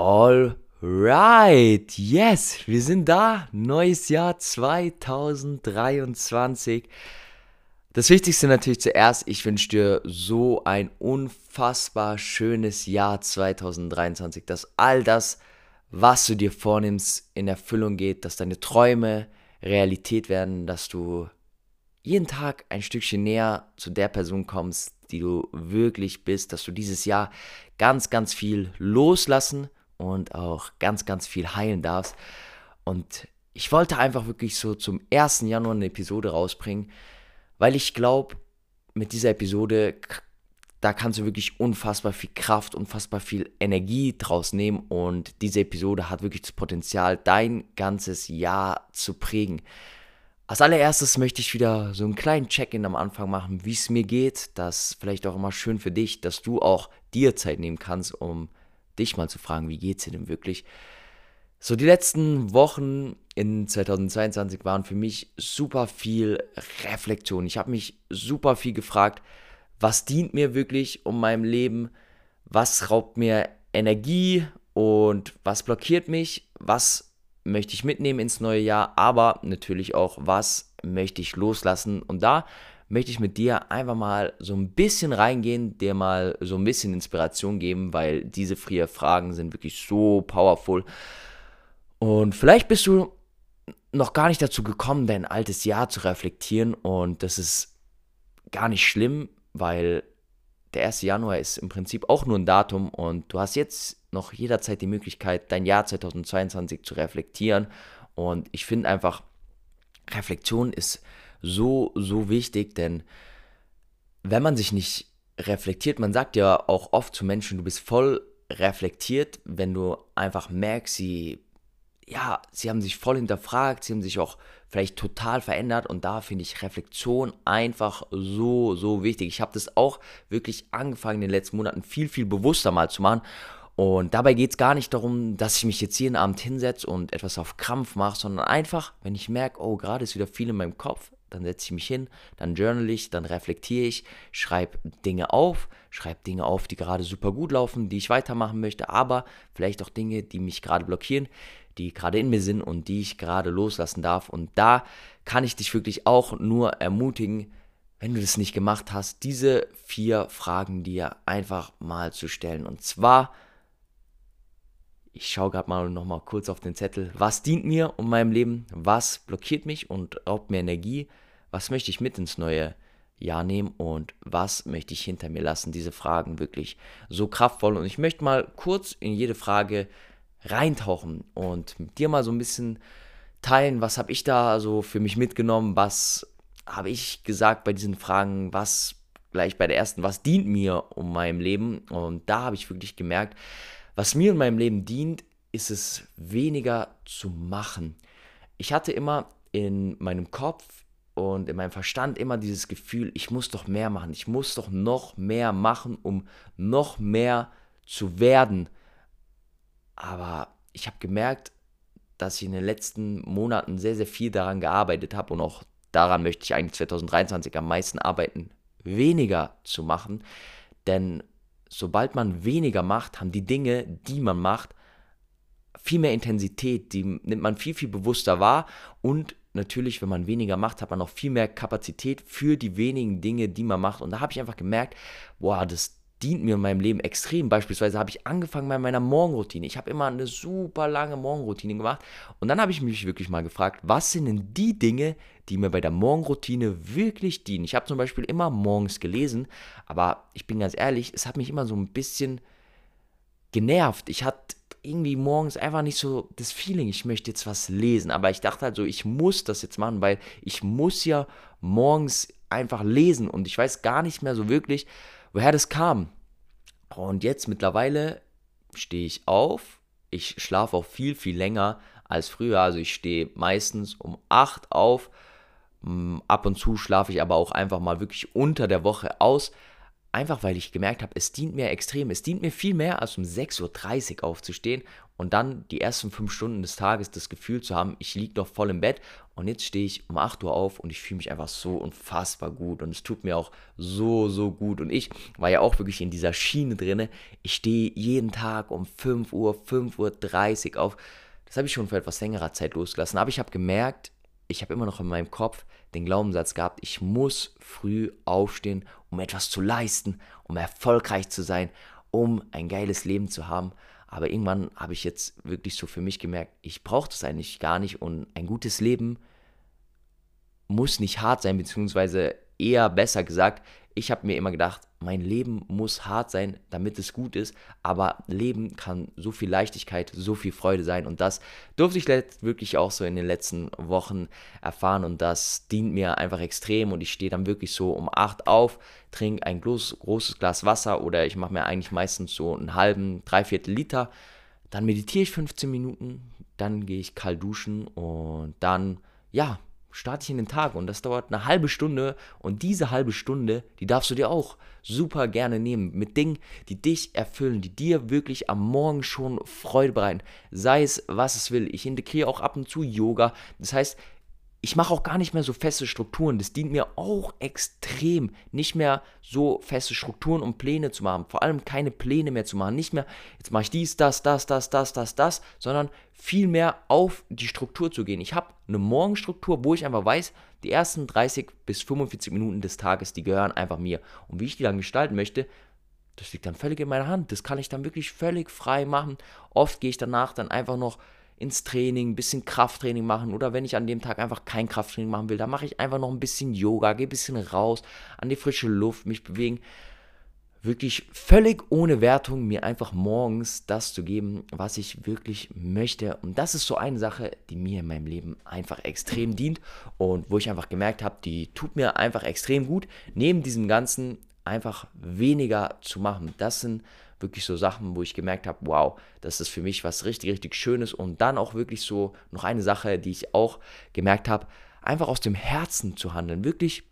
Alright, yes, wir sind da. Neues Jahr 2023. Das Wichtigste natürlich zuerst, ich wünsche dir so ein unfassbar schönes Jahr 2023, dass all das, was du dir vornimmst, in Erfüllung geht, dass deine Träume Realität werden, dass du jeden Tag ein Stückchen näher zu der Person kommst, die du wirklich bist, dass du dieses Jahr ganz, ganz viel loslassen und auch ganz, ganz viel heilen darfst. Und ich wollte einfach wirklich so zum 1. Januar eine Episode rausbringen, weil ich glaube, mit dieser Episode, da kannst du wirklich unfassbar viel Kraft, unfassbar viel Energie draus nehmen und diese Episode hat wirklich das Potenzial, dein ganzes Jahr zu prägen. Als allererstes möchte ich wieder so einen kleinen Check-in am Anfang machen, wie es mir geht. Das ist vielleicht auch immer schön für dich, dass du auch dir Zeit nehmen kannst, um dich mal zu fragen, wie geht's dir denn wirklich? So, die letzten Wochen in 2022 waren für mich super viel Reflexion. Ich habe mich super viel gefragt, was dient mir wirklich um meinem Leben? Was raubt mir Energie und was blockiert mich? Was möchte ich mitnehmen ins neue Jahr? Aber natürlich auch, was möchte ich loslassen? Und da möchte ich mit dir einfach mal so ein bisschen reingehen, dir mal so ein bisschen Inspiration geben, weil diese vier Fragen sind wirklich so powerful. Und vielleicht bist du noch gar nicht dazu gekommen, dein altes Jahr zu reflektieren und das ist gar nicht schlimm, weil der 1. Januar ist im Prinzip auch nur ein Datum und du hast jetzt noch jederzeit die Möglichkeit, dein Jahr 2022 zu reflektieren und ich finde einfach, Reflexion ist so, so wichtig, denn wenn man sich nicht reflektiert, man sagt ja auch oft zu Menschen, du bist voll reflektiert, wenn du einfach merkst, sie, ja, sie haben sich voll hinterfragt, sie haben sich auch vielleicht total verändert und da finde ich Reflexion einfach so, so wichtig. Ich habe das auch wirklich angefangen in den letzten Monaten viel, viel bewusster mal zu machen und dabei geht es gar nicht darum, dass ich mich jetzt jeden Abend hinsetze und etwas auf Krampf mache, sondern einfach, wenn ich merke, oh, gerade ist wieder viel in meinem Kopf, dann setze ich mich hin, dann journal ich, dann reflektiere ich, schreibe Dinge auf, schreibe Dinge auf, die gerade super gut laufen, die ich weitermachen möchte, aber vielleicht auch Dinge, die mich gerade blockieren, die gerade in mir sind und die ich gerade loslassen darf. Und da kann ich dich wirklich auch nur ermutigen, wenn du das nicht gemacht hast, diese vier Fragen dir einfach mal zu stellen. Und zwar, ich schaue gerade mal noch mal kurz auf den Zettel. Was dient mir und meinem Leben? Was blockiert mich und raubt mir Energie? Was möchte ich mit ins neue Jahr nehmen und was möchte ich hinter mir lassen? Diese Fragen wirklich so kraftvoll. Und ich möchte mal kurz in jede Frage reintauchen und mit dir mal so ein bisschen teilen, was habe ich da so für mich mitgenommen, was habe ich gesagt bei diesen Fragen, was gleich bei der ersten, was dient mir um meinem Leben? Und da habe ich wirklich gemerkt, was mir in meinem Leben dient, ist es weniger zu machen. Ich hatte immer in meinem Kopf und in meinem Verstand immer dieses Gefühl, ich muss doch mehr machen, ich muss doch noch mehr machen, um noch mehr zu werden. Aber ich habe gemerkt, dass ich in den letzten Monaten sehr, sehr viel daran gearbeitet habe und auch daran möchte ich eigentlich 2023 am meisten arbeiten, weniger zu machen. Denn sobald man weniger macht, haben die Dinge, die man macht, viel mehr Intensität, die nimmt man viel, viel bewusster wahr. Und natürlich, wenn man weniger macht, hat man auch viel mehr Kapazität für die wenigen Dinge, die man macht. Und da habe ich einfach gemerkt, boah, das dient mir in meinem Leben extrem. Beispielsweise habe ich angefangen bei meiner Morgenroutine. Ich habe immer eine super lange Morgenroutine gemacht und dann habe ich mich wirklich mal gefragt, was sind denn die Dinge, die mir bei der Morgenroutine wirklich dienen. Ich habe zum Beispiel immer morgens gelesen, aber ich bin ganz ehrlich, es hat mich immer so ein bisschen genervt. Ich hatte irgendwie morgens einfach nicht so das Feeling, ich möchte jetzt was lesen. Aber ich dachte halt so, ich muss das jetzt machen, weil ich muss ja morgens einfach lesen und ich weiß gar nicht mehr so wirklich, woher das kam. Und jetzt mittlerweile stehe ich auf. Ich schlafe auch viel, viel länger als früher. Also ich stehe meistens um 8 auf, Mm, ab und zu schlafe ich aber auch einfach mal wirklich unter der Woche aus. Einfach weil ich gemerkt habe, es dient mir extrem. Es dient mir viel mehr, als um 6.30 Uhr aufzustehen und dann die ersten fünf Stunden des Tages das Gefühl zu haben, ich liege noch voll im Bett und jetzt stehe ich um 8 Uhr auf und ich fühle mich einfach so unfassbar gut und es tut mir auch so, so gut. Und ich war ja auch wirklich in dieser Schiene drin. Ich stehe jeden Tag um 5 Uhr, 5.30 Uhr auf. Das habe ich schon vor etwas längerer Zeit losgelassen, aber ich habe gemerkt, ich habe immer noch in meinem Kopf den Glaubenssatz gehabt, ich muss früh aufstehen, um etwas zu leisten, um erfolgreich zu sein, um ein geiles Leben zu haben. Aber irgendwann habe ich jetzt wirklich so für mich gemerkt, ich brauche das eigentlich gar nicht und ein gutes Leben muss nicht hart sein, beziehungsweise eher besser gesagt, ich habe mir immer gedacht, mein Leben muss hart sein, damit es gut ist, aber Leben kann so viel Leichtigkeit, so viel Freude sein und das durfte ich wirklich auch so in den letzten Wochen erfahren und das dient mir einfach extrem und ich stehe dann wirklich so um 8 auf, trinke ein groß, großes Glas Wasser oder ich mache mir eigentlich meistens so einen halben, dreiviertel Liter, dann meditiere ich 15 Minuten, dann gehe ich kalt duschen und dann, ja, starte ich in den Tag und das dauert eine halbe Stunde und diese halbe Stunde, die darfst du dir auch super gerne nehmen mit Dingen, die dich erfüllen, die dir wirklich am Morgen schon Freude bereiten. Sei es, was es will. Ich integriere auch ab und zu Yoga. Das heißt, ich mache auch gar nicht mehr so feste Strukturen. Das dient mir auch extrem, nicht mehr so feste Strukturen und Pläne zu machen. Vor allem keine Pläne mehr zu machen. Nicht mehr, jetzt mache ich dies, das, das, das, das, das, das, sondern viel mehr auf die Struktur zu gehen. Ich habe eine Morgenstruktur, wo ich einfach weiß, die ersten 30 bis 45 Minuten des Tages, die gehören einfach mir. Und wie ich die dann gestalten möchte, das liegt dann völlig in meiner Hand. Das kann ich dann wirklich völlig frei machen. Oft gehe ich danach dann einfach noch ins Training, ein bisschen Krafttraining machen oder wenn ich an dem Tag einfach kein Krafttraining machen will, dann mache ich einfach noch ein bisschen Yoga, gehe ein bisschen raus, an die frische Luft, mich bewegen. Wirklich völlig ohne Wertung mir einfach morgens das zu geben, was ich wirklich möchte. Und das ist so eine Sache, die mir in meinem Leben einfach extrem dient und wo ich einfach gemerkt habe, die tut mir einfach extrem gut, neben diesem Ganzen einfach weniger zu machen. Das sind wirklich so Sachen, wo ich gemerkt habe, wow, das ist für mich was richtig, richtig Schönes. Und dann auch wirklich so noch eine Sache, die ich auch gemerkt habe, einfach aus dem Herzen zu handeln. Wirklich,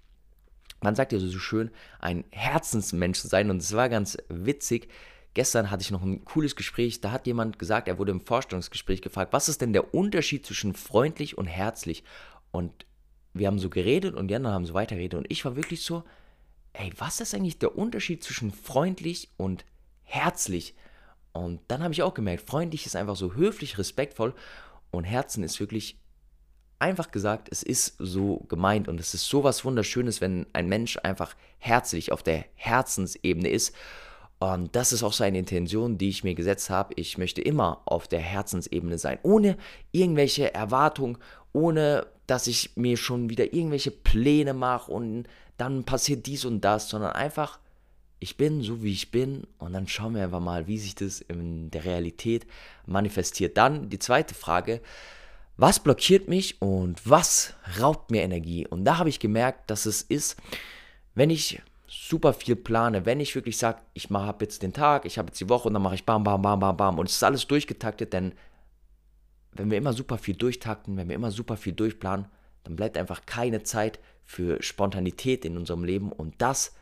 man sagt ja so schön, ein Herzensmensch zu sein. Und es war ganz witzig. Gestern hatte ich noch ein cooles Gespräch. Da hat jemand gesagt, er wurde im Vorstellungsgespräch gefragt, was ist denn der Unterschied zwischen freundlich und herzlich? Und wir haben so geredet und die anderen haben so weitergeredet. Und ich war wirklich so, ey, was ist eigentlich der Unterschied zwischen freundlich und herzlich. Und dann habe ich auch gemerkt, freundlich ist einfach so höflich, respektvoll und Herzen ist wirklich einfach gesagt, es ist so gemeint und es ist so was Wunderschönes, wenn ein Mensch einfach herzlich auf der Herzensebene ist. Und das ist auch so eine Intention, die ich mir gesetzt habe. Ich möchte immer auf der Herzensebene sein, ohne irgendwelche Erwartungen, ohne dass ich mir schon wieder irgendwelche Pläne mache und dann passiert dies und das, sondern einfach ich bin so, wie ich bin und dann schauen wir einfach mal, wie sich das in der Realität manifestiert. Dann die zweite Frage, was blockiert mich und was raubt mir Energie? Und da habe ich gemerkt, dass es ist, wenn ich super viel plane, wenn ich wirklich sage, ich habe jetzt den Tag, ich habe jetzt die Woche und dann mache ich bam, bam, bam, bam, bam und es ist alles durchgetaktet, denn wenn wir immer super viel durchtakten, wenn wir immer super viel durchplanen, dann bleibt einfach keine Zeit für Spontanität in unserem Leben und das ist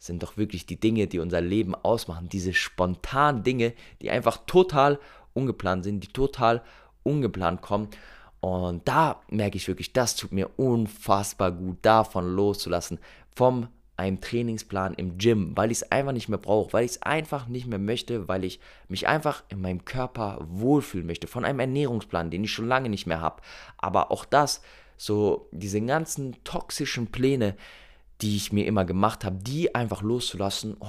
sind doch wirklich die Dinge, die unser Leben ausmachen. Diese spontanen Dinge, die einfach total ungeplant sind, die total ungeplant kommen. Und da merke ich wirklich, das tut mir unfassbar gut, davon loszulassen. Vom einem Trainingsplan im Gym, weil ich es einfach nicht mehr brauche, weil ich es einfach nicht mehr möchte, weil ich mich einfach in meinem Körper wohlfühlen möchte. Von einem Ernährungsplan, den ich schon lange nicht mehr habe. Aber auch das, so diese ganzen toxischen Pläne, die ich mir immer gemacht habe, die einfach loszulassen, oh,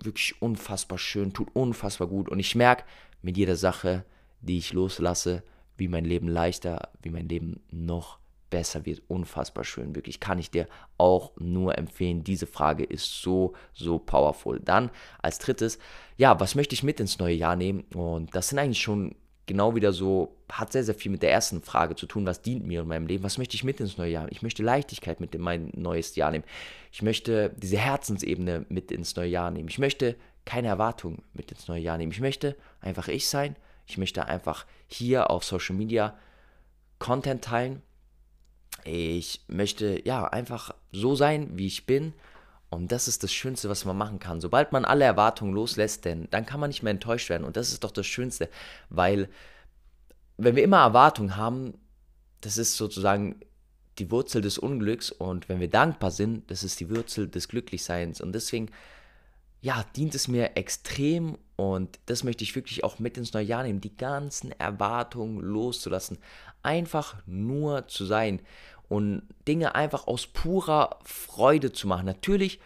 wirklich unfassbar schön, tut unfassbar gut. Und ich merke mit jeder Sache, die ich loslasse, wie mein Leben leichter, wie mein Leben noch besser wird. Unfassbar schön, wirklich kann ich dir auch nur empfehlen. Diese Frage ist so, so powerful. Dann als drittes, ja, was möchte ich mit ins neue Jahr nehmen? Und das sind eigentlich schon genau wieder so, hat sehr, sehr viel mit der ersten Frage zu tun, was dient mir in meinem Leben, was möchte ich mit ins neue Jahr? Ich möchte Leichtigkeit mit in mein neues Jahr nehmen. Ich möchte diese Herzensebene mit ins neue Jahr nehmen. Ich möchte keine Erwartungen mit ins neue Jahr nehmen. Ich möchte einfach ich sein. Ich möchte einfach hier auf Social Media Content teilen. Ich möchte ja einfach so sein, wie ich bin Und das ist das Schönste, was man machen kann. Sobald man alle Erwartungen loslässt, denn dann kann man nicht mehr enttäuscht werden. Und das ist doch das Schönste, weil wenn wir immer Erwartungen haben, das ist sozusagen die Wurzel des Unglücks. Und wenn wir dankbar sind, das ist die Wurzel des Glücklichseins. Und deswegen, ja, dient es mir extrem. Und das möchte ich wirklich auch mit ins neue Jahr nehmen, die ganzen Erwartungen loszulassen. Einfach nur zu sein und Dinge einfach aus purer Freude zu machen. Natürlich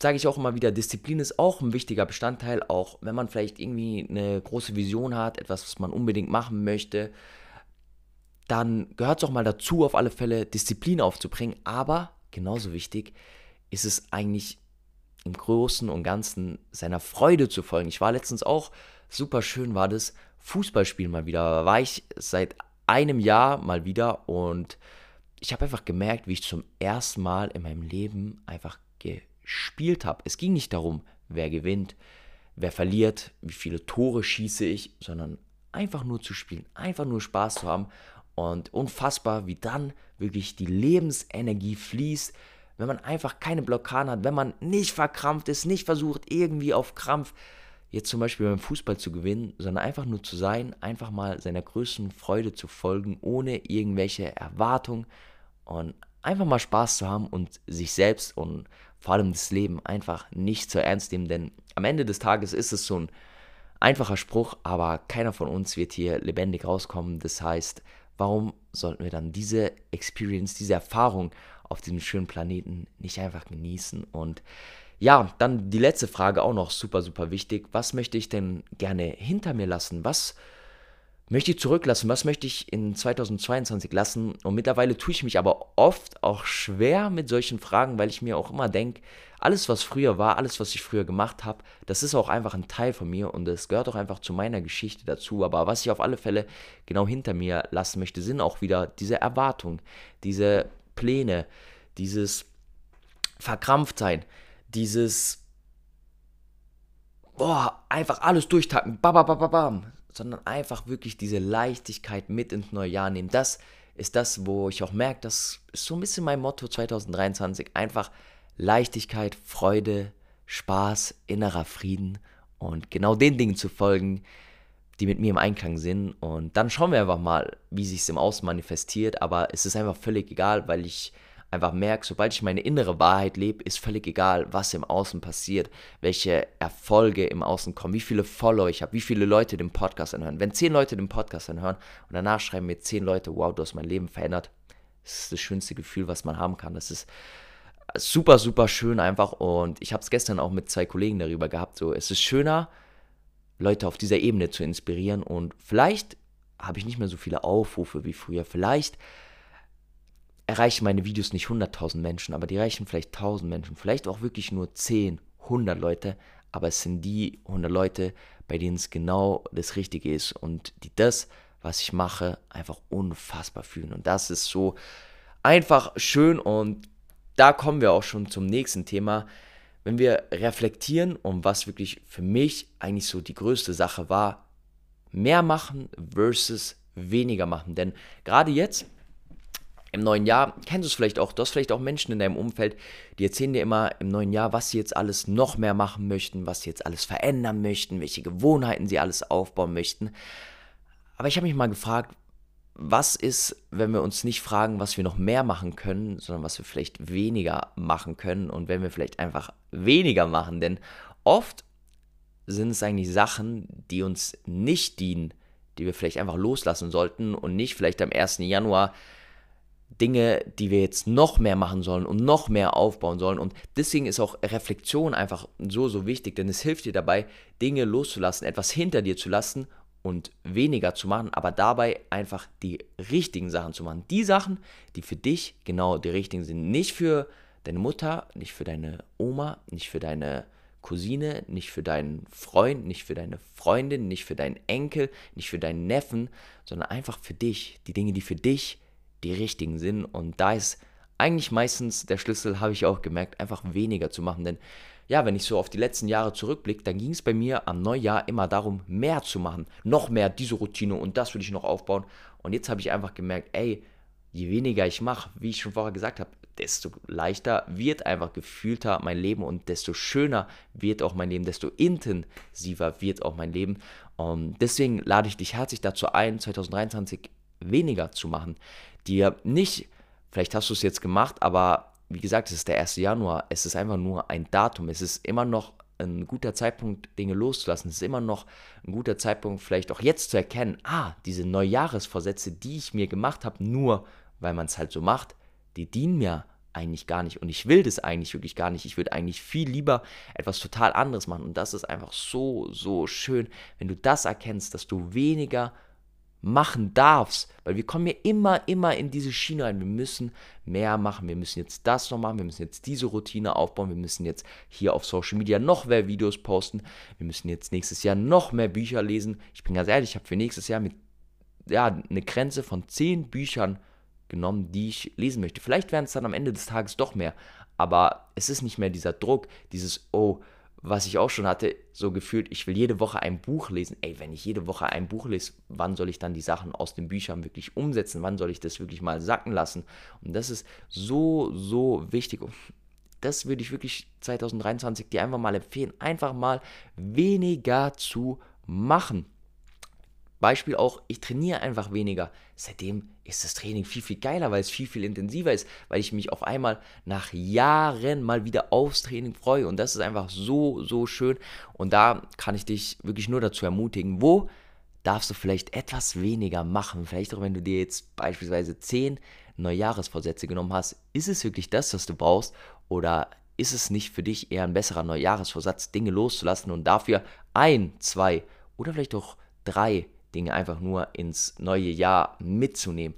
sage ich auch immer wieder, Disziplin ist auch ein wichtiger Bestandteil, auch wenn man vielleicht irgendwie eine große Vision hat, etwas, was man unbedingt machen möchte, dann gehört es auch mal dazu, auf alle Fälle Disziplin aufzubringen. Aber genauso wichtig ist es eigentlich im Großen und Ganzen seiner Freude zu folgen. Ich war letztens auch, super schön war das, Fußballspielen mal wieder. War ich seit einem Jahr mal wieder und ich habe einfach gemerkt, wie ich zum ersten Mal in meinem Leben einfach gespielt habe. Es ging nicht darum, wer gewinnt, wer verliert, wie viele Tore schieße ich, sondern einfach nur zu spielen, einfach nur Spaß zu haben. Und unfassbar, wie dann wirklich die Lebensenergie fließt, wenn man einfach keine Blockaden hat, wenn man nicht verkrampft ist, nicht versucht irgendwie auf Krampf jetzt zum Beispiel beim Fußball zu gewinnen, sondern einfach nur zu sein, einfach mal seiner größten Freude zu folgen, ohne irgendwelche Erwartungen und einfach mal Spaß zu haben und sich selbst und vor allem das Leben einfach nicht zu ernst nehmen, denn am Ende des Tages ist es so ein einfacher Spruch, aber keiner von uns wird hier lebendig rauskommen. Das heißt, warum sollten wir dann diese Experience, diese Erfahrung auf diesem schönen Planeten nicht einfach genießen und ja, dann die letzte Frage auch noch super, super wichtig. Was möchte ich denn gerne hinter mir lassen? Was möchte ich zurücklassen? Was möchte ich in 2022 lassen? Und mittlerweile tue ich mich aber oft auch schwer mit solchen Fragen, weil ich mir auch immer denke, alles, was früher war, alles, was ich früher gemacht habe, das ist auch einfach ein Teil von mir und es gehört auch einfach zu meiner Geschichte dazu. Aber was ich auf alle Fälle genau hinter mir lassen möchte, sind auch wieder diese Erwartungen, diese Pläne, dieses Verkrampftsein, dieses, boah, einfach alles durchtacken, bam, bam, bam, bam, sondern einfach wirklich diese Leichtigkeit mit ins neue Jahr nehmen. Das ist das, wo ich auch merke, das ist so ein bisschen mein Motto 2023. Einfach Leichtigkeit, Freude, Spaß, innerer Frieden und genau den Dingen zu folgen, die mit mir im Einklang sind. Und dann schauen wir einfach mal, wie sich es im Außen manifestiert. Aber es ist einfach völlig egal, weil ich einfach merke, sobald ich meine innere Wahrheit lebe, ist völlig egal, was im Außen passiert, welche Erfolge im Außen kommen, wie viele Follower ich habe, wie viele Leute den Podcast anhören. Wenn zehn Leute den Podcast anhören und danach schreiben mir zehn Leute, wow, du hast mein Leben verändert, das ist das schönste Gefühl, was man haben kann. Das ist super, super schön einfach und ich habe es gestern auch mit zwei Kollegen darüber gehabt, so es ist schöner, Leute auf dieser Ebene zu inspirieren und vielleicht habe ich nicht mehr so viele Aufrufe wie früher, vielleicht erreichen meine Videos nicht 100.000 Menschen, aber die erreichen vielleicht 1.000 Menschen, vielleicht auch wirklich nur 10, 100 Leute, aber es sind die 100 Leute, bei denen es genau das Richtige ist und die das, was ich mache, einfach unfassbar fühlen. Und das ist so einfach schön und da kommen wir auch schon zum nächsten Thema. Wenn wir reflektieren, um was wirklich für mich eigentlich so die größte Sache war, mehr machen versus weniger machen. Denn gerade jetzt im neuen Jahr, kennst du es vielleicht auch, du hast vielleicht auch Menschen in deinem Umfeld, die erzählen dir immer im neuen Jahr, was sie jetzt alles noch mehr machen möchten, was sie jetzt alles verändern möchten, welche Gewohnheiten sie alles aufbauen möchten. Aber ich habe mich mal gefragt, was ist, wenn wir uns nicht fragen, was wir noch mehr machen können, sondern was wir vielleicht weniger machen können und wenn wir vielleicht einfach weniger machen, denn oft sind es eigentlich Sachen, die uns nicht dienen, die wir vielleicht einfach loslassen sollten und nicht vielleicht am 1. Januar Dinge, die wir jetzt noch mehr machen sollen und noch mehr aufbauen sollen. Und deswegen ist auch Reflexion einfach so, so wichtig, denn es hilft dir dabei, Dinge loszulassen, etwas hinter dir zu lassen und weniger zu machen, aber dabei einfach die richtigen Sachen zu machen. Die Sachen, die für dich genau die richtigen sind. Nicht für deine Mutter, nicht für deine Oma, nicht für deine Cousine, nicht für deinen Freund, nicht für deine Freundin, nicht für deinen Enkel, nicht für deinen Neffen, sondern einfach für dich. Die Dinge, die für dich die richtigen sind. Und da ist eigentlich meistens der Schlüssel, habe ich auch gemerkt, einfach weniger zu machen. Denn ja, wenn ich so auf die letzten Jahre zurückblicke, dann ging es bei mir am Neujahr immer darum, mehr zu machen. Noch mehr diese Routine und das will ich noch aufbauen. Und jetzt habe ich einfach gemerkt, ey, je weniger ich mache, wie ich schon vorher gesagt habe, desto leichter wird einfach gefühlter mein Leben und desto schöner wird auch mein Leben, desto intensiver wird auch mein Leben. Und deswegen lade ich dich herzlich dazu ein, 2023 weniger zu machen. Dir nicht, vielleicht hast du es jetzt gemacht, aber wie gesagt, es ist der 1. Januar, es ist einfach nur ein Datum, es ist immer noch ein guter Zeitpunkt, Dinge loszulassen. Es ist immer noch ein guter Zeitpunkt, vielleicht auch jetzt zu erkennen, ah, diese Neujahresvorsätze, die ich mir gemacht habe, nur weil man es halt so macht, die dienen mir eigentlich gar nicht. Und ich will das eigentlich wirklich gar nicht. Ich würde eigentlich viel lieber etwas total anderes machen. Und das ist einfach so, so schön, wenn du das erkennst, dass du weniger machen darfst, weil wir kommen ja immer, immer in diese Schiene rein. Wir müssen mehr machen, wir müssen jetzt das noch machen, wir müssen jetzt diese Routine aufbauen, wir müssen jetzt hier auf Social Media noch mehr Videos posten, wir müssen jetzt nächstes Jahr noch mehr Bücher lesen. Ich bin ganz ehrlich, ich habe für nächstes Jahr mit, ja, eine Grenze von 10 Büchern genommen, die ich lesen möchte. Vielleicht werden es dann am Ende des Tages doch mehr, aber es ist nicht mehr dieser Druck, dieses, oh, was ich auch schon hatte, so gefühlt, ich will jede Woche ein Buch lesen. Ey, wenn ich jede Woche ein Buch lese, wann soll ich dann die Sachen aus den Büchern wirklich umsetzen? Wann soll ich das wirklich mal sacken lassen? Und das ist so, so wichtig. Und das würde ich wirklich 2023 dir einfach mal empfehlen, einfach mal weniger zu machen. Beispiel auch, ich trainiere einfach weniger. Seitdem ist das Training viel, viel geiler, weil es viel, viel intensiver ist, weil ich mich auf einmal nach Jahren mal wieder aufs Training freue. Und das ist einfach so, so schön. Und da kann ich dich wirklich nur dazu ermutigen, wo darfst du vielleicht etwas weniger machen. Vielleicht auch, wenn du dir jetzt beispielsweise 10 Neujahresvorsätze genommen hast. Ist es wirklich das, was du brauchst? Oder ist es nicht für dich eher ein besserer Neujahresvorsatz, Dinge loszulassen und dafür ein, zwei oder vielleicht auch drei Dinge einfach nur ins neue Jahr mitzunehmen.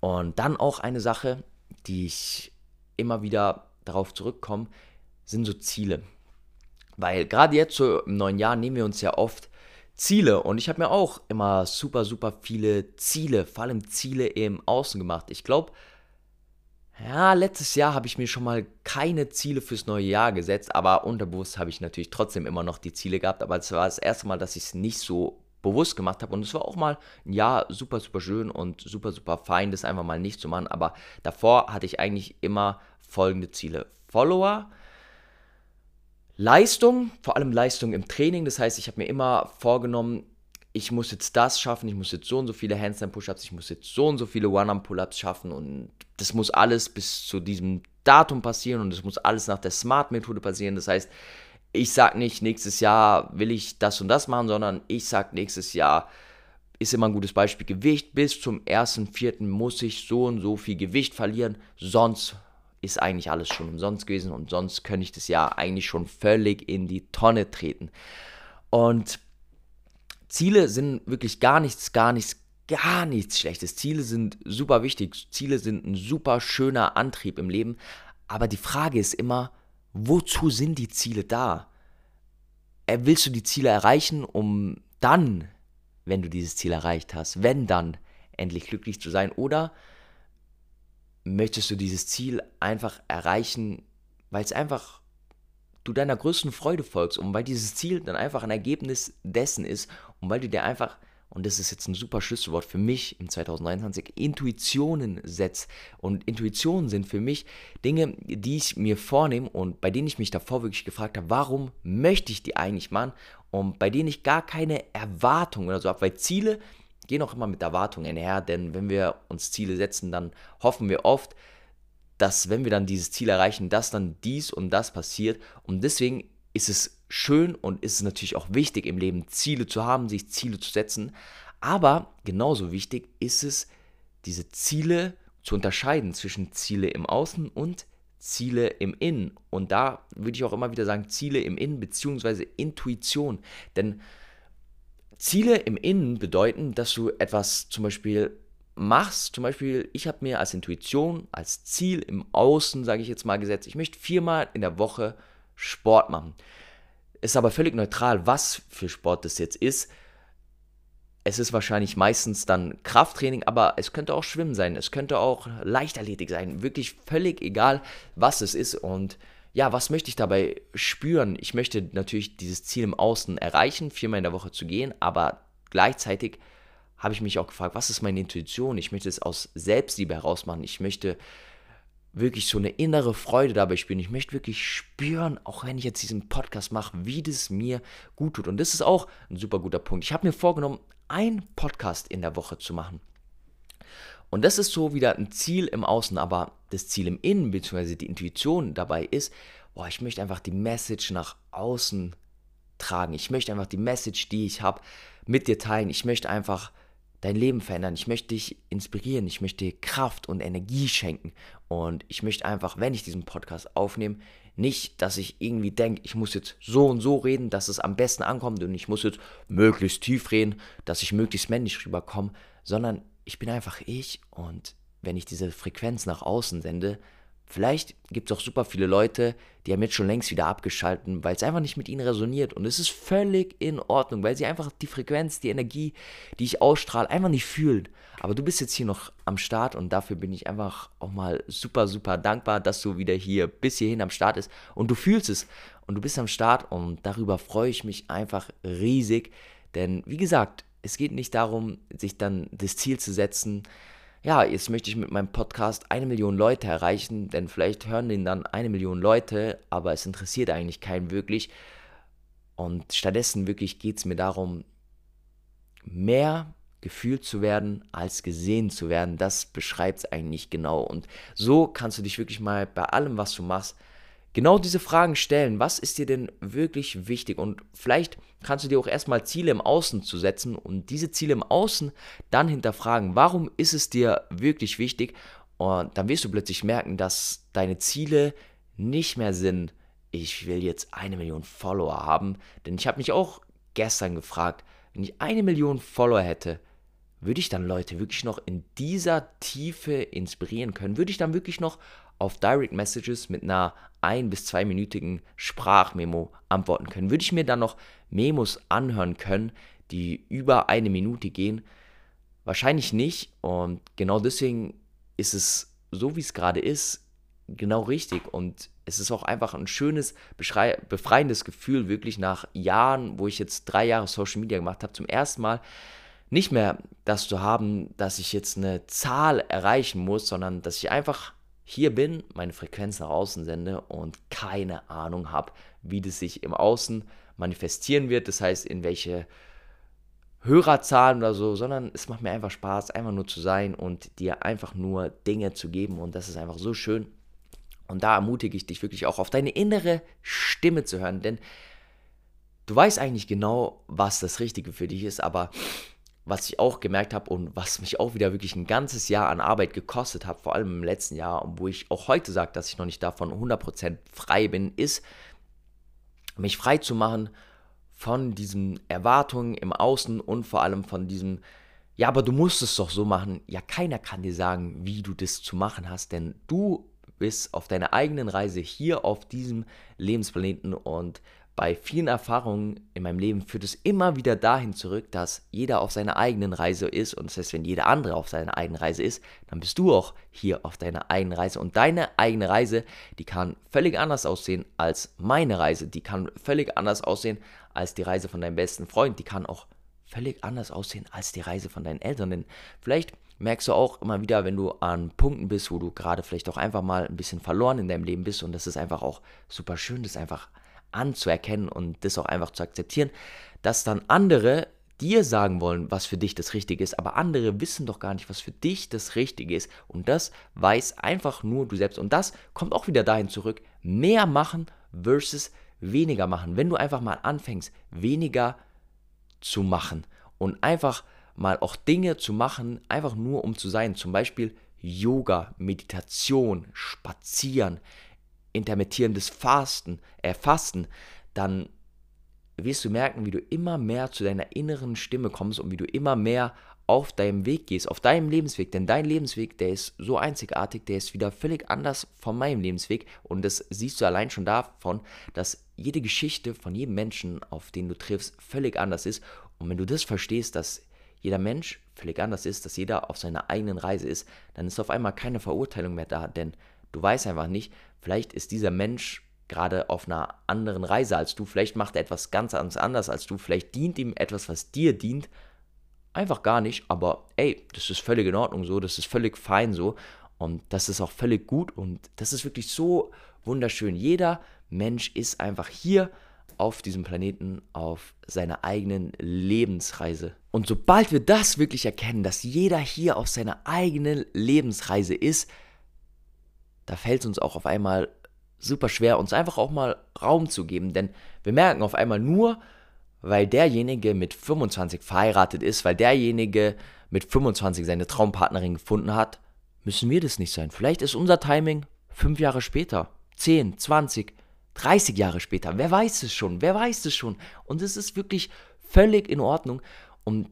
Und dann auch eine Sache, die ich immer wieder darauf zurückkomme, sind so Ziele. Weil gerade jetzt so im neuen Jahr nehmen wir uns ja oft Ziele und ich habe mir auch immer super, super viele Ziele, vor allem Ziele im Außen gemacht. Ich glaube, ja, letztes Jahr habe ich mir schon mal keine Ziele fürs neue Jahr gesetzt, aber unterbewusst habe ich natürlich trotzdem immer noch die Ziele gehabt. Aber es war das erste Mal, dass ich es nicht so bewusst gemacht habe. Und es war auch mal ein Jahr super, super schön und super, super fein, das einfach mal nicht zu machen. Aber davor hatte ich eigentlich immer folgende Ziele. Follower, Leistung, vor allem Leistung im Training. Das heißt, ich habe mir immer vorgenommen, ich muss jetzt das schaffen, ich muss jetzt so und so viele Handstand-Push-Ups, ich muss jetzt so und so viele One-Arm-Pull-Ups schaffen und das muss alles bis zu diesem Datum passieren und das muss alles nach der Smart-Methode passieren. Das heißt, ich sage nicht, nächstes Jahr will ich das und das machen, sondern ich sage, nächstes Jahr ist immer ein gutes Beispiel Gewicht. Bis zum 1.4. muss ich so und so viel Gewicht verlieren, sonst ist eigentlich alles schon umsonst gewesen und sonst könnte ich das Jahr eigentlich schon völlig in die Tonne treten. Und Ziele sind wirklich gar nichts, gar nichts, gar nichts Schlechtes. Ziele sind super wichtig. Ziele sind ein super schöner Antrieb im Leben. Aber die Frage ist immer, wozu sind die Ziele da? Äh, willst du die Ziele erreichen, um dann, wenn du dieses Ziel erreicht hast, wenn dann endlich glücklich zu sein? Oder möchtest du dieses Ziel einfach erreichen, weil es einfach du deiner größten Freude folgst und weil dieses Ziel dann einfach ein Ergebnis dessen ist und weil du dir einfach und das ist jetzt ein super Schlüsselwort für mich im 2023, Intuitionen setzt. Und Intuitionen sind für mich Dinge, die ich mir vornehme und bei denen ich mich davor wirklich gefragt habe, warum möchte ich die eigentlich machen? Und bei denen ich gar keine Erwartungen oder so habe, weil Ziele gehen auch immer mit Erwartungen her, denn wenn wir uns Ziele setzen, dann hoffen wir oft, dass wenn wir dann dieses Ziel erreichen, dass dann dies und das passiert. Und deswegen ist es schön und ist es natürlich auch wichtig im Leben, Ziele zu haben, sich Ziele zu setzen. Aber genauso wichtig ist es, diese Ziele zu unterscheiden zwischen Ziele im Außen und Ziele im Innen. Und da würde ich auch immer wieder sagen, Ziele im Innen bzw. Intuition. Denn Ziele im Innen bedeuten, dass du etwas zum Beispiel machst. Zum Beispiel, ich habe mir als Intuition, als Ziel im Außen, sage ich jetzt mal, gesetzt, ich möchte viermal in der Woche Sport machen. Ist aber völlig neutral, was für Sport das jetzt ist. Es ist wahrscheinlich meistens dann Krafttraining, aber es könnte auch Schwimmen sein, es könnte auch Leichtathletik sein. Wirklich völlig egal, was es ist. Und ja, was möchte ich dabei spüren? Ich möchte natürlich dieses Ziel im Außen erreichen, viermal in der Woche zu gehen, aber gleichzeitig habe ich mich auch gefragt, was ist meine Intuition? Ich möchte es aus Selbstliebe heraus machen. Ich möchte wirklich so eine innere Freude dabei spüren. Ich möchte wirklich spüren, auch wenn ich jetzt diesen Podcast mache, wie das mir gut tut. Und das ist auch ein super guter Punkt. Ich habe mir vorgenommen, einen Podcast in der Woche zu machen. Und das ist so wieder ein Ziel im Außen, aber das Ziel im Innen, beziehungsweise die Intuition dabei ist, boah, ich möchte einfach die Message nach außen tragen. Ich möchte einfach die Message, die ich habe, mit dir teilen. Ich möchte einfach dein Leben verändern. Ich möchte dich inspirieren. Ich möchte dir Kraft und Energie schenken. Und ich möchte einfach, wenn ich diesen Podcast aufnehme, nicht, dass ich irgendwie denke, ich muss jetzt so und so reden, dass es am besten ankommt und ich muss jetzt möglichst tief reden, dass ich möglichst männlich rüberkomme, sondern ich bin einfach ich und wenn ich diese Frequenz nach außen sende, Vielleicht gibt es auch super viele Leute, die haben jetzt schon längst wieder abgeschalten, weil es einfach nicht mit ihnen resoniert. Und es ist völlig in Ordnung, weil sie einfach die Frequenz, die Energie, die ich ausstrahle, einfach nicht fühlen. Aber du bist jetzt hier noch am Start und dafür bin ich einfach auch mal super, super dankbar, dass du wieder hier bis hierhin am Start bist und du fühlst es und du bist am Start und darüber freue ich mich einfach riesig. Denn wie gesagt, es geht nicht darum, sich dann das Ziel zu setzen, ja, jetzt möchte ich mit meinem Podcast eine Million Leute erreichen, denn vielleicht hören den dann eine Million Leute, aber es interessiert eigentlich keinen wirklich. Und stattdessen wirklich geht es mir darum, mehr gefühlt zu werden, als gesehen zu werden. Das beschreibt es eigentlich genau. Und so kannst du dich wirklich mal bei allem, was du machst, genau diese Fragen stellen. Was ist dir denn wirklich wichtig? Und vielleicht kannst du dir auch erstmal Ziele im Außen zu setzen und diese Ziele im Außen dann hinterfragen. Warum ist es dir wirklich wichtig? Und dann wirst du plötzlich merken, dass deine Ziele nicht mehr sind, ich will jetzt eine Million Follower haben. Denn ich habe mich auch gestern gefragt, wenn ich eine Million Follower hätte, würde ich dann Leute wirklich noch in dieser Tiefe inspirieren können? Würde ich dann wirklich noch auf Direct Messages mit einer ein- bis zweiminütigen Sprachmemo antworten können. Würde ich mir dann noch Memos anhören können, die über eine Minute gehen? Wahrscheinlich nicht. Und genau deswegen ist es so, wie es gerade ist, genau richtig. Und es ist auch einfach ein schönes, befreiendes Gefühl, wirklich nach Jahren, wo ich jetzt drei Jahre Social Media gemacht habe, zum ersten Mal nicht mehr das zu haben, dass ich jetzt eine Zahl erreichen muss, sondern dass ich einfach hier bin, meine Frequenz nach außen sende und keine Ahnung habe, wie das sich im Außen manifestieren wird. Das heißt, in welche Hörerzahlen oder so, sondern es macht mir einfach Spaß, einfach nur zu sein und dir einfach nur Dinge zu geben und das ist einfach so schön. Und da ermutige ich dich wirklich auch auf deine innere Stimme zu hören, denn du weißt eigentlich genau, was das Richtige für dich ist, aber was ich auch gemerkt habe und was mich auch wieder wirklich ein ganzes Jahr an Arbeit gekostet hat, vor allem im letzten Jahr, und wo ich auch heute sage, dass ich noch nicht davon 100% frei bin, ist, mich frei zu machen von diesen Erwartungen im Außen und vor allem von diesem, ja, aber du musst es doch so machen. Ja, keiner kann dir sagen, wie du das zu machen hast, denn du bist auf deiner eigenen Reise hier auf diesem Lebensplaneten und bei vielen Erfahrungen in meinem Leben führt es immer wieder dahin zurück, dass jeder auf seiner eigenen Reise ist. Und das heißt, wenn jeder andere auf seiner eigenen Reise ist, dann bist du auch hier auf deiner eigenen Reise. Und deine eigene Reise, die kann völlig anders aussehen als meine Reise. Die kann völlig anders aussehen als die Reise von deinem besten Freund. Die kann auch völlig anders aussehen als die Reise von deinen Eltern. Denn vielleicht merkst du auch immer wieder, wenn du an Punkten bist, wo du gerade vielleicht auch einfach mal ein bisschen verloren in deinem Leben bist. Und das ist einfach auch super schön, das ist einfach anzuerkennen und das auch einfach zu akzeptieren, dass dann andere dir sagen wollen, was für dich das Richtige ist, aber andere wissen doch gar nicht, was für dich das Richtige ist. Und das weiß einfach nur du selbst. Und das kommt auch wieder dahin zurück, mehr machen versus weniger machen. Wenn du einfach mal anfängst, weniger zu machen und einfach mal auch Dinge zu machen, einfach nur um zu sein, zum Beispiel Yoga, Meditation, Spazieren, intermittierendes Fasten, äh, Fasten, dann wirst du merken, wie du immer mehr zu deiner inneren Stimme kommst und wie du immer mehr auf deinem Weg gehst, auf deinem Lebensweg. Denn dein Lebensweg, der ist so einzigartig, der ist wieder völlig anders von meinem Lebensweg. Und das siehst du allein schon davon, dass jede Geschichte von jedem Menschen, auf den du triffst, völlig anders ist. Und wenn du das verstehst, dass jeder Mensch völlig anders ist, dass jeder auf seiner eigenen Reise ist, dann ist auf einmal keine Verurteilung mehr da. Denn Du weißt einfach nicht, vielleicht ist dieser Mensch gerade auf einer anderen Reise als du, vielleicht macht er etwas ganz anders als du, vielleicht dient ihm etwas, was dir dient, einfach gar nicht, aber ey, das ist völlig in Ordnung so, das ist völlig fein so. Und das ist auch völlig gut. Und das ist wirklich so wunderschön. Jeder Mensch ist einfach hier auf diesem Planeten auf seiner eigenen Lebensreise. Und sobald wir das wirklich erkennen, dass jeder hier auf seiner eigenen Lebensreise ist, da fällt es uns auch auf einmal super schwer, uns einfach auch mal Raum zu geben. Denn wir merken auf einmal nur, weil derjenige mit 25 verheiratet ist, weil derjenige mit 25 seine Traumpartnerin gefunden hat, müssen wir das nicht sein. Vielleicht ist unser Timing fünf Jahre später, 10, 20, 30 Jahre später. Wer weiß es schon? Wer weiß es schon? Und es ist wirklich völlig in Ordnung. Und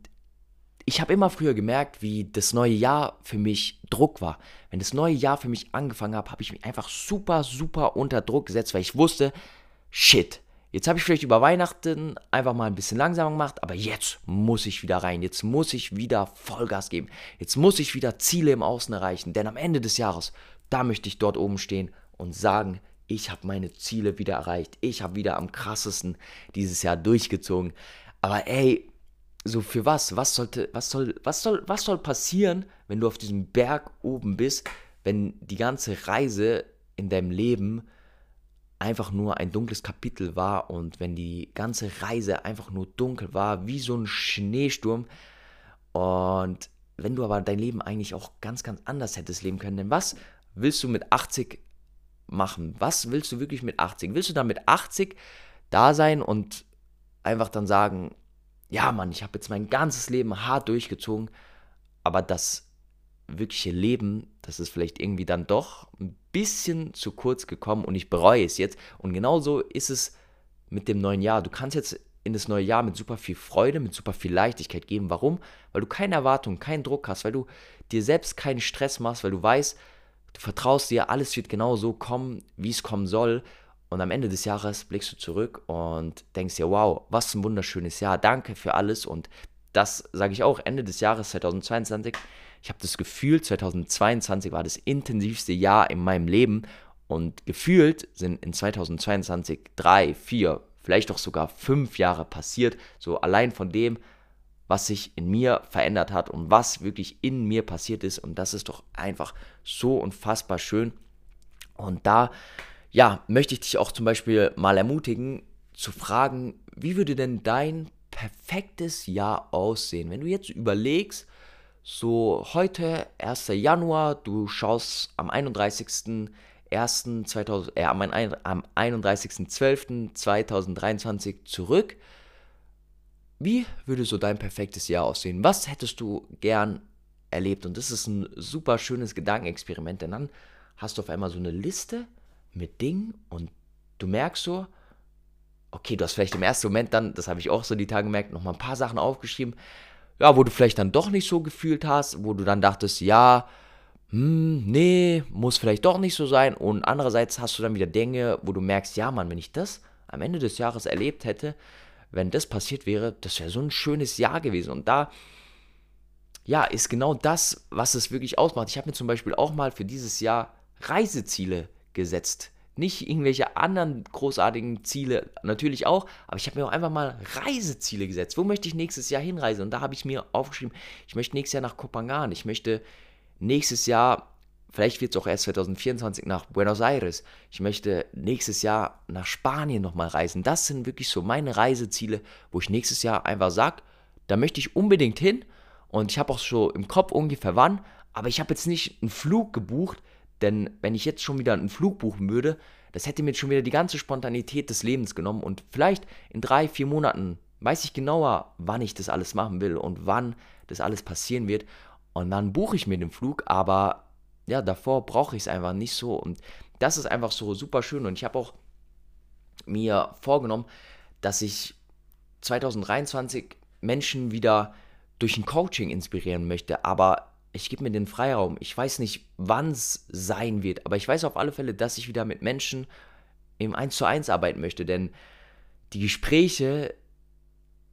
ich habe immer früher gemerkt, wie das neue Jahr für mich Druck war. Wenn das neue Jahr für mich angefangen hat, habe ich mich einfach super, super unter Druck gesetzt, weil ich wusste, shit, jetzt habe ich vielleicht über Weihnachten einfach mal ein bisschen langsamer gemacht, aber jetzt muss ich wieder rein. Jetzt muss ich wieder Vollgas geben. Jetzt muss ich wieder Ziele im Außen erreichen, denn am Ende des Jahres, da möchte ich dort oben stehen und sagen, ich habe meine Ziele wieder erreicht. Ich habe wieder am krassesten dieses Jahr durchgezogen. Aber ey, so für was? Was sollte, was soll, was soll, was soll passieren, wenn du auf diesem Berg oben bist, wenn die ganze Reise in deinem Leben einfach nur ein dunkles Kapitel war und wenn die ganze Reise einfach nur dunkel war, wie so ein Schneesturm und wenn du aber dein Leben eigentlich auch ganz, ganz anders hättest leben können, denn was willst du mit 80 machen? Was willst du wirklich mit 80? Willst du dann mit 80 da sein und einfach dann sagen, ja, Mann, ich habe jetzt mein ganzes Leben hart durchgezogen, aber das wirkliche Leben, das ist vielleicht irgendwie dann doch ein bisschen zu kurz gekommen und ich bereue es jetzt. Und genauso ist es mit dem neuen Jahr. Du kannst jetzt in das neue Jahr mit super viel Freude, mit super viel Leichtigkeit geben. Warum? Weil du keine Erwartungen, keinen Druck hast, weil du dir selbst keinen Stress machst, weil du weißt, du vertraust dir, alles wird genau so kommen, wie es kommen soll. Und am Ende des Jahres blickst du zurück und denkst dir, wow, was ein wunderschönes Jahr, danke für alles. Und das sage ich auch, Ende des Jahres 2022. Ich habe das Gefühl, 2022 war das intensivste Jahr in meinem Leben. Und gefühlt sind in 2022 drei, vier, vielleicht auch sogar fünf Jahre passiert. So allein von dem, was sich in mir verändert hat und was wirklich in mir passiert ist. Und das ist doch einfach so unfassbar schön. Und da ja, möchte ich dich auch zum Beispiel mal ermutigen, zu fragen, wie würde denn dein perfektes Jahr aussehen? Wenn du jetzt überlegst, so heute, 1. Januar, du schaust am 31.01.2000, äh, am, am 31.12.2023 zurück, wie würde so dein perfektes Jahr aussehen? Was hättest du gern erlebt? Und das ist ein super schönes Gedankenexperiment, denn dann hast du auf einmal so eine Liste mit Dingen und du merkst so, okay, du hast vielleicht im ersten Moment dann, das habe ich auch so die Tage gemerkt, nochmal ein paar Sachen aufgeschrieben, ja, wo du vielleicht dann doch nicht so gefühlt hast, wo du dann dachtest, ja, hm, nee, muss vielleicht doch nicht so sein. Und andererseits hast du dann wieder Dinge, wo du merkst, ja, Mann, wenn ich das am Ende des Jahres erlebt hätte, wenn das passiert wäre, das wäre so ein schönes Jahr gewesen. Und da, ja, ist genau das, was es wirklich ausmacht. Ich habe mir zum Beispiel auch mal für dieses Jahr Reiseziele gesetzt. Nicht irgendwelche anderen großartigen Ziele, natürlich auch, aber ich habe mir auch einfach mal Reiseziele gesetzt. Wo möchte ich nächstes Jahr hinreisen? Und da habe ich mir aufgeschrieben, ich möchte nächstes Jahr nach Kopangan, ich möchte nächstes Jahr, vielleicht wird es auch erst 2024 nach Buenos Aires, ich möchte nächstes Jahr nach Spanien nochmal reisen. Das sind wirklich so meine Reiseziele, wo ich nächstes Jahr einfach sage, da möchte ich unbedingt hin und ich habe auch schon im Kopf ungefähr wann, aber ich habe jetzt nicht einen Flug gebucht, denn wenn ich jetzt schon wieder einen Flug buchen würde, das hätte mir schon wieder die ganze Spontanität des Lebens genommen und vielleicht in drei, vier Monaten weiß ich genauer, wann ich das alles machen will und wann das alles passieren wird. Und dann buche ich mir den Flug, aber ja, davor brauche ich es einfach nicht so. Und das ist einfach so super schön. Und ich habe auch mir vorgenommen, dass ich 2023 Menschen wieder durch ein Coaching inspirieren möchte, aber ich gebe mir den Freiraum. Ich weiß nicht, wann es sein wird, aber ich weiß auf alle Fälle, dass ich wieder mit Menschen im 1 zu 1 arbeiten möchte, denn die Gespräche,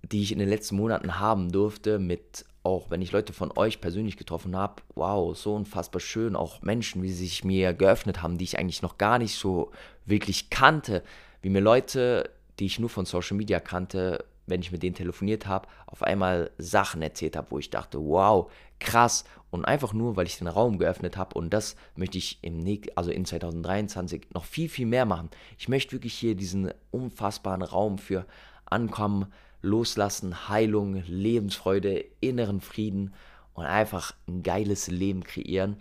die ich in den letzten Monaten haben durfte, mit auch wenn ich Leute von euch persönlich getroffen habe, wow, so unfassbar schön, auch Menschen, wie sie sich mir geöffnet haben, die ich eigentlich noch gar nicht so wirklich kannte, wie mir Leute, die ich nur von Social Media kannte, wenn ich mit denen telefoniert habe, auf einmal Sachen erzählt habe, wo ich dachte, wow, krass. Und einfach nur, weil ich den Raum geöffnet habe. Und das möchte ich im also in 2023 noch viel, viel mehr machen. Ich möchte wirklich hier diesen unfassbaren Raum für Ankommen, Loslassen, Heilung, Lebensfreude, inneren Frieden und einfach ein geiles Leben kreieren.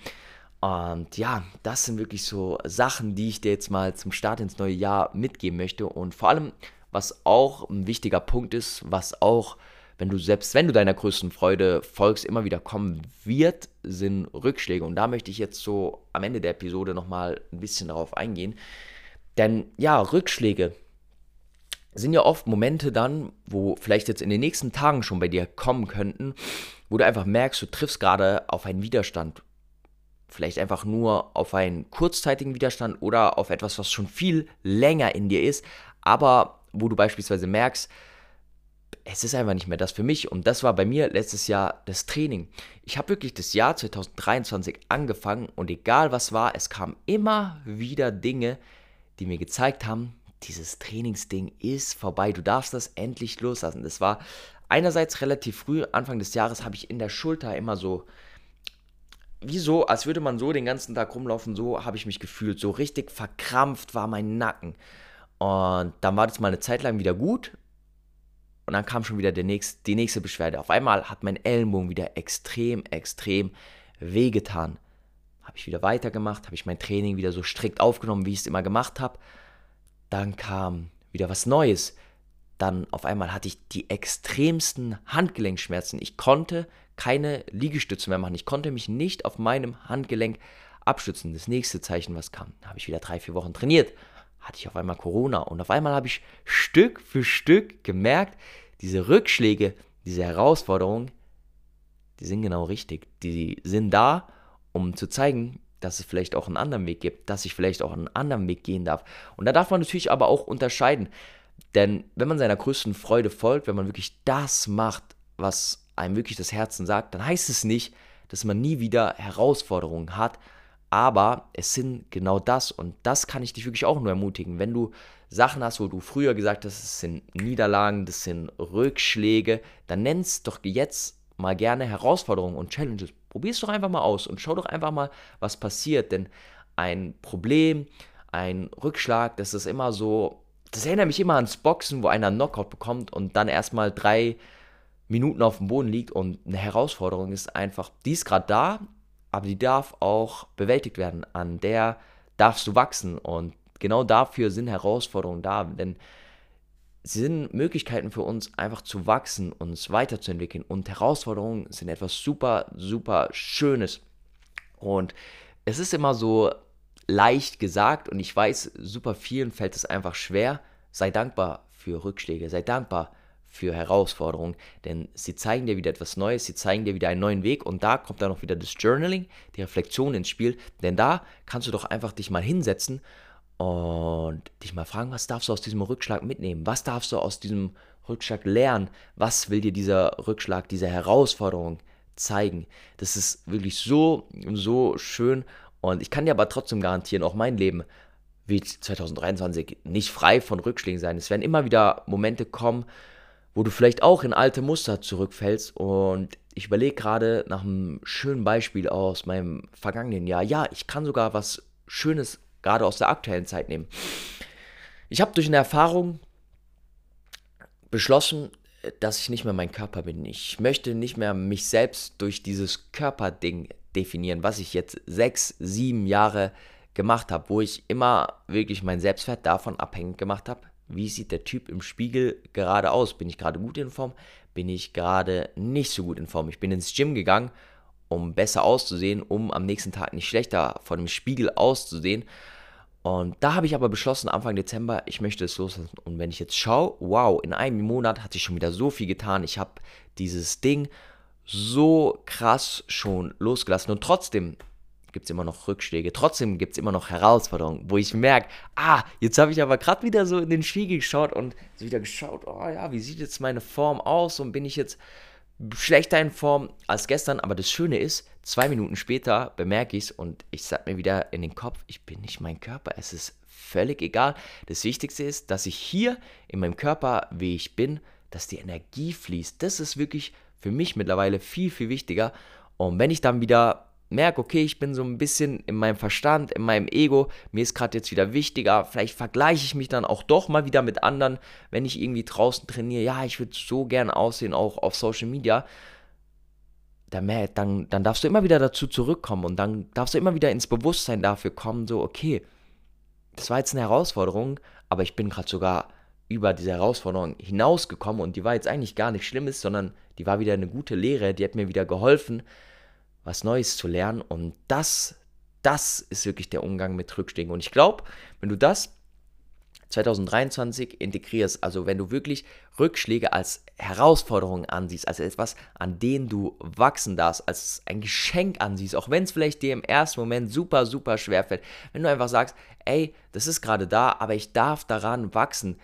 Und ja, das sind wirklich so Sachen, die ich dir jetzt mal zum Start ins neue Jahr mitgeben möchte. Und vor allem, was auch ein wichtiger Punkt ist, was auch, wenn du selbst wenn du deiner größten Freude folgst, immer wieder kommen wird, sind Rückschläge. Und da möchte ich jetzt so am Ende der Episode nochmal ein bisschen darauf eingehen. Denn ja, Rückschläge sind ja oft Momente dann, wo vielleicht jetzt in den nächsten Tagen schon bei dir kommen könnten, wo du einfach merkst, du triffst gerade auf einen Widerstand. Vielleicht einfach nur auf einen kurzzeitigen Widerstand oder auf etwas, was schon viel länger in dir ist, aber wo du beispielsweise merkst, es ist einfach nicht mehr das für mich. Und das war bei mir letztes Jahr das Training. Ich habe wirklich das Jahr 2023 angefangen und egal was war, es kamen immer wieder Dinge, die mir gezeigt haben, dieses Trainingsding ist vorbei. Du darfst das endlich loslassen. Das war einerseits relativ früh, Anfang des Jahres, habe ich in der Schulter immer so, wie so, als würde man so den ganzen Tag rumlaufen, so habe ich mich gefühlt. So richtig verkrampft war mein Nacken. Und dann war das mal eine Zeit lang wieder gut. Und dann kam schon wieder der nächste, die nächste Beschwerde. Auf einmal hat mein Ellenbogen wieder extrem, extrem wehgetan. Habe ich wieder weitergemacht, habe ich mein Training wieder so strikt aufgenommen, wie ich es immer gemacht habe. Dann kam wieder was Neues. Dann auf einmal hatte ich die extremsten Handgelenkschmerzen. Ich konnte keine Liegestütze mehr machen. Ich konnte mich nicht auf meinem Handgelenk abstützen. Das nächste Zeichen, was kam, habe ich wieder drei, vier Wochen trainiert. Hatte ich auf einmal Corona. Und auf einmal habe ich Stück für Stück gemerkt, diese Rückschläge, diese Herausforderungen, die sind genau richtig. Die sind da, um zu zeigen, dass es vielleicht auch einen anderen Weg gibt, dass ich vielleicht auch einen anderen Weg gehen darf. Und da darf man natürlich aber auch unterscheiden. Denn wenn man seiner größten Freude folgt, wenn man wirklich das macht, was einem wirklich das Herzen sagt, dann heißt es nicht, dass man nie wieder Herausforderungen hat, aber es sind genau das und das kann ich dich wirklich auch nur ermutigen. Wenn du Sachen hast, wo du früher gesagt hast, es sind Niederlagen, das sind Rückschläge, dann nennst doch jetzt mal gerne Herausforderungen und Challenges. Probier es doch einfach mal aus und schau doch einfach mal, was passiert. Denn ein Problem, ein Rückschlag, das ist immer so, das erinnert mich immer ans Boxen, wo einer einen Knockout bekommt und dann erstmal drei Minuten auf dem Boden liegt und eine Herausforderung ist einfach, die ist gerade da, aber die darf auch bewältigt werden. An der darfst du wachsen und genau dafür sind Herausforderungen da, denn sie sind Möglichkeiten für uns, einfach zu wachsen, uns weiterzuentwickeln. Und Herausforderungen sind etwas super, super Schönes. Und es ist immer so leicht gesagt und ich weiß, super vielen fällt es einfach schwer. Sei dankbar für Rückschläge, sei dankbar für Herausforderungen, denn sie zeigen dir wieder etwas Neues, sie zeigen dir wieder einen neuen Weg und da kommt dann auch wieder das Journaling, die Reflexion ins Spiel, denn da kannst du doch einfach dich mal hinsetzen und dich mal fragen, was darfst du aus diesem Rückschlag mitnehmen? Was darfst du aus diesem Rückschlag lernen? Was will dir dieser Rückschlag, diese Herausforderung zeigen? Das ist wirklich so, so schön und ich kann dir aber trotzdem garantieren, auch mein Leben wird 2023 nicht frei von Rückschlägen sein. Es werden immer wieder Momente kommen, wo du vielleicht auch in alte Muster zurückfällst und ich überlege gerade nach einem schönen Beispiel aus meinem vergangenen Jahr. Ja, ich kann sogar was Schönes gerade aus der aktuellen Zeit nehmen. Ich habe durch eine Erfahrung beschlossen, dass ich nicht mehr mein Körper bin. Ich möchte nicht mehr mich selbst durch dieses Körperding definieren, was ich jetzt sechs, sieben Jahre gemacht habe, wo ich immer wirklich mein Selbstwert davon abhängig gemacht habe, wie sieht der Typ im Spiegel gerade aus? Bin ich gerade gut in Form? Bin ich gerade nicht so gut in Form? Ich bin ins Gym gegangen, um besser auszusehen, um am nächsten Tag nicht schlechter vor dem Spiegel auszusehen. Und da habe ich aber beschlossen, Anfang Dezember, ich möchte es loslassen. Und wenn ich jetzt schaue, wow, in einem Monat hat sich schon wieder so viel getan. Ich habe dieses Ding so krass schon losgelassen. Und trotzdem gibt es immer noch Rückschläge. Trotzdem gibt es immer noch Herausforderungen, wo ich merke, ah, jetzt habe ich aber gerade wieder so in den Spiegel geschaut und so wieder geschaut, oh ja, wie sieht jetzt meine Form aus und bin ich jetzt schlechter in Form als gestern, aber das Schöne ist, zwei Minuten später bemerke ich es und ich sage mir wieder in den Kopf, ich bin nicht mein Körper, es ist völlig egal. Das Wichtigste ist, dass ich hier in meinem Körper, wie ich bin, dass die Energie fließt. Das ist wirklich für mich mittlerweile viel, viel wichtiger. Und wenn ich dann wieder merke, okay, ich bin so ein bisschen in meinem Verstand, in meinem Ego, mir ist gerade jetzt wieder wichtiger, vielleicht vergleiche ich mich dann auch doch mal wieder mit anderen, wenn ich irgendwie draußen trainiere, ja, ich würde so gern aussehen, auch auf Social Media, dann, dann, darfst du immer wieder dazu zurückkommen und dann darfst du immer wieder ins Bewusstsein dafür kommen, so, okay, das war jetzt eine Herausforderung, aber ich bin gerade sogar über diese Herausforderung hinausgekommen und die war jetzt eigentlich gar nicht Schlimmes, sondern die war wieder eine gute Lehre, die hat mir wieder geholfen, was Neues zu lernen. Und das, das ist wirklich der Umgang mit Rückschlägen. Und ich glaube, wenn du das 2023 integrierst, also wenn du wirklich Rückschläge als Herausforderung ansiehst, als etwas, an dem du wachsen darfst, als ein Geschenk ansiehst, auch wenn es vielleicht dir im ersten Moment super, super schwer fällt, wenn du einfach sagst, ey, das ist gerade da, aber ich darf daran wachsen,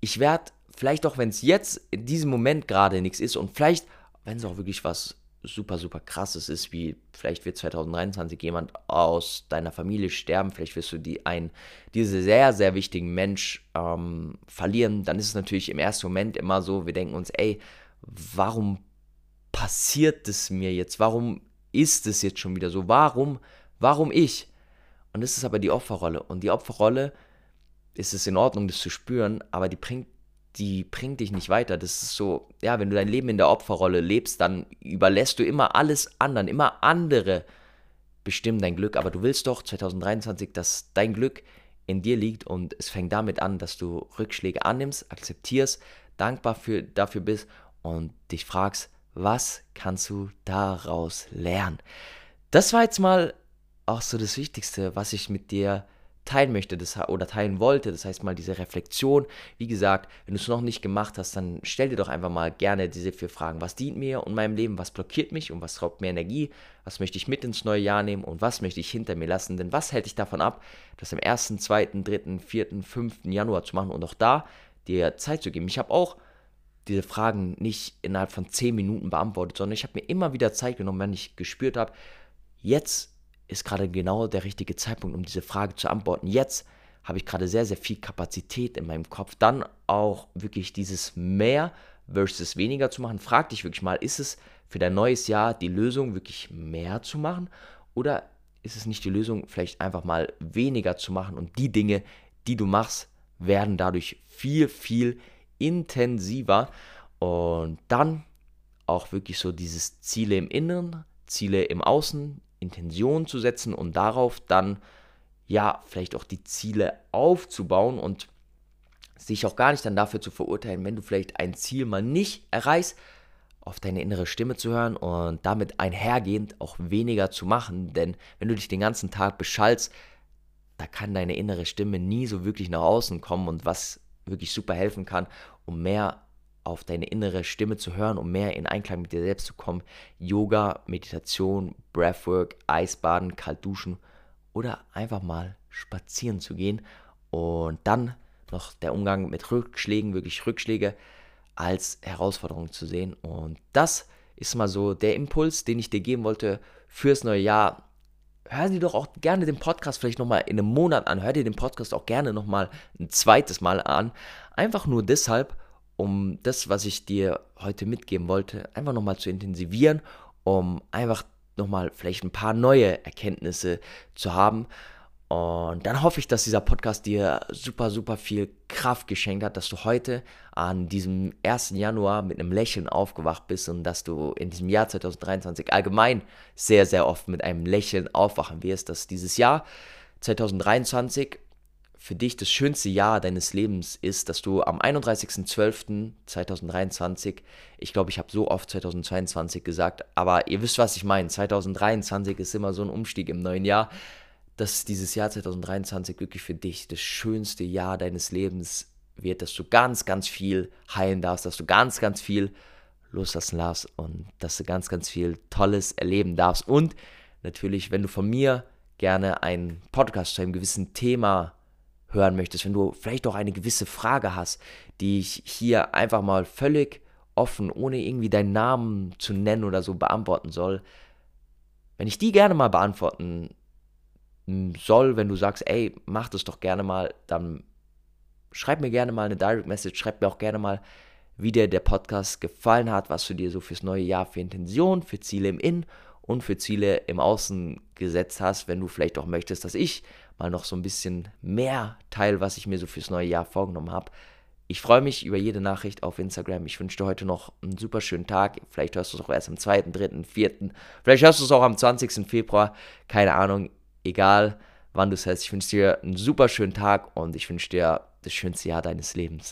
ich werde, vielleicht auch wenn es jetzt in diesem Moment gerade nichts ist und vielleicht, wenn es auch wirklich was super, super krasses ist, wie vielleicht wird 2023 jemand aus deiner Familie sterben, vielleicht wirst du die einen, diese sehr, sehr wichtigen Mensch ähm, verlieren, dann ist es natürlich im ersten Moment immer so, wir denken uns, ey, warum passiert es mir jetzt? Warum ist es jetzt schon wieder so? Warum, warum ich? Und das ist aber die Opferrolle. Und die Opferrolle ist es in Ordnung, das zu spüren, aber die bringt, die bringt dich nicht weiter. Das ist so, ja, wenn du dein Leben in der Opferrolle lebst, dann überlässt du immer alles anderen, immer andere bestimmen dein Glück. Aber du willst doch 2023, dass dein Glück in dir liegt und es fängt damit an, dass du Rückschläge annimmst, akzeptierst, dankbar für, dafür bist und dich fragst, was kannst du daraus lernen? Das war jetzt mal auch so das Wichtigste, was ich mit dir teilen möchte das, oder teilen wollte. Das heißt mal diese Reflexion. Wie gesagt, wenn du es noch nicht gemacht hast, dann stell dir doch einfach mal gerne diese vier Fragen. Was dient mir und meinem Leben? Was blockiert mich und was raubt mir Energie? Was möchte ich mit ins neue Jahr nehmen und was möchte ich hinter mir lassen? Denn was hält dich davon ab, das am 1., 2., 3., 4., 5. Januar zu machen und auch da dir Zeit zu geben? Ich habe auch diese Fragen nicht innerhalb von 10 Minuten beantwortet, sondern ich habe mir immer wieder Zeit genommen, wenn ich gespürt habe, jetzt ist gerade genau der richtige Zeitpunkt, um diese Frage zu antworten. Jetzt habe ich gerade sehr, sehr viel Kapazität in meinem Kopf. Dann auch wirklich dieses mehr versus weniger zu machen. Frag dich wirklich mal, ist es für dein neues Jahr die Lösung, wirklich mehr zu machen? Oder ist es nicht die Lösung, vielleicht einfach mal weniger zu machen? Und die Dinge, die du machst, werden dadurch viel, viel intensiver. Und dann auch wirklich so dieses Ziele im Inneren, Ziele im Außen, Intention zu setzen und darauf dann ja vielleicht auch die Ziele aufzubauen und sich auch gar nicht dann dafür zu verurteilen, wenn du vielleicht ein Ziel mal nicht erreichst, auf deine innere Stimme zu hören und damit einhergehend auch weniger zu machen. Denn wenn du dich den ganzen Tag beschallst, da kann deine innere Stimme nie so wirklich nach außen kommen und was wirklich super helfen kann, um mehr auf deine innere Stimme zu hören, um mehr in Einklang mit dir selbst zu kommen. Yoga, Meditation, Breathwork, Eisbaden, kalt duschen oder einfach mal spazieren zu gehen und dann noch der Umgang mit Rückschlägen, wirklich Rückschläge als Herausforderung zu sehen. Und das ist mal so der Impuls, den ich dir geben wollte fürs neue Jahr. Hör dir doch auch gerne den Podcast vielleicht nochmal in einem Monat an. Hör dir den Podcast auch gerne nochmal ein zweites Mal an. Einfach nur deshalb, um das, was ich dir heute mitgeben wollte, einfach nochmal zu intensivieren, um einfach nochmal vielleicht ein paar neue Erkenntnisse zu haben. Und dann hoffe ich, dass dieser Podcast dir super, super viel Kraft geschenkt hat, dass du heute an diesem 1. Januar mit einem Lächeln aufgewacht bist und dass du in diesem Jahr 2023 allgemein sehr, sehr oft mit einem Lächeln aufwachen wirst, dass dieses Jahr 2023 für dich das schönste Jahr deines Lebens ist, dass du am 31.12.2023, ich glaube, ich habe so oft 2022 gesagt, aber ihr wisst, was ich meine. 2023 ist immer so ein Umstieg im neuen Jahr, dass dieses Jahr 2023 wirklich für dich das schönste Jahr deines Lebens wird, dass du ganz, ganz viel heilen darfst, dass du ganz, ganz viel loslassen darfst und dass du ganz, ganz viel Tolles erleben darfst. Und natürlich, wenn du von mir gerne einen Podcast zu einem gewissen Thema hören möchtest, wenn du vielleicht auch eine gewisse Frage hast, die ich hier einfach mal völlig offen, ohne irgendwie deinen Namen zu nennen oder so beantworten soll, wenn ich die gerne mal beantworten soll, wenn du sagst, ey, mach das doch gerne mal, dann schreib mir gerne mal eine Direct Message, schreib mir auch gerne mal wie dir der Podcast gefallen hat, was du dir so fürs neue Jahr für Intention, für Ziele im Innen und für Ziele im Außen gesetzt hast, wenn du vielleicht auch möchtest, dass ich mal noch so ein bisschen mehr teile, was ich mir so fürs neue Jahr vorgenommen habe. Ich freue mich über jede Nachricht auf Instagram. Ich wünsche dir heute noch einen super schönen Tag. Vielleicht hörst du es auch erst am 2., 3., 4. Vielleicht hörst du es auch am 20. Februar. Keine Ahnung. Egal, wann du es hörst. Ich wünsche dir einen super schönen Tag und ich wünsche dir das schönste Jahr deines Lebens.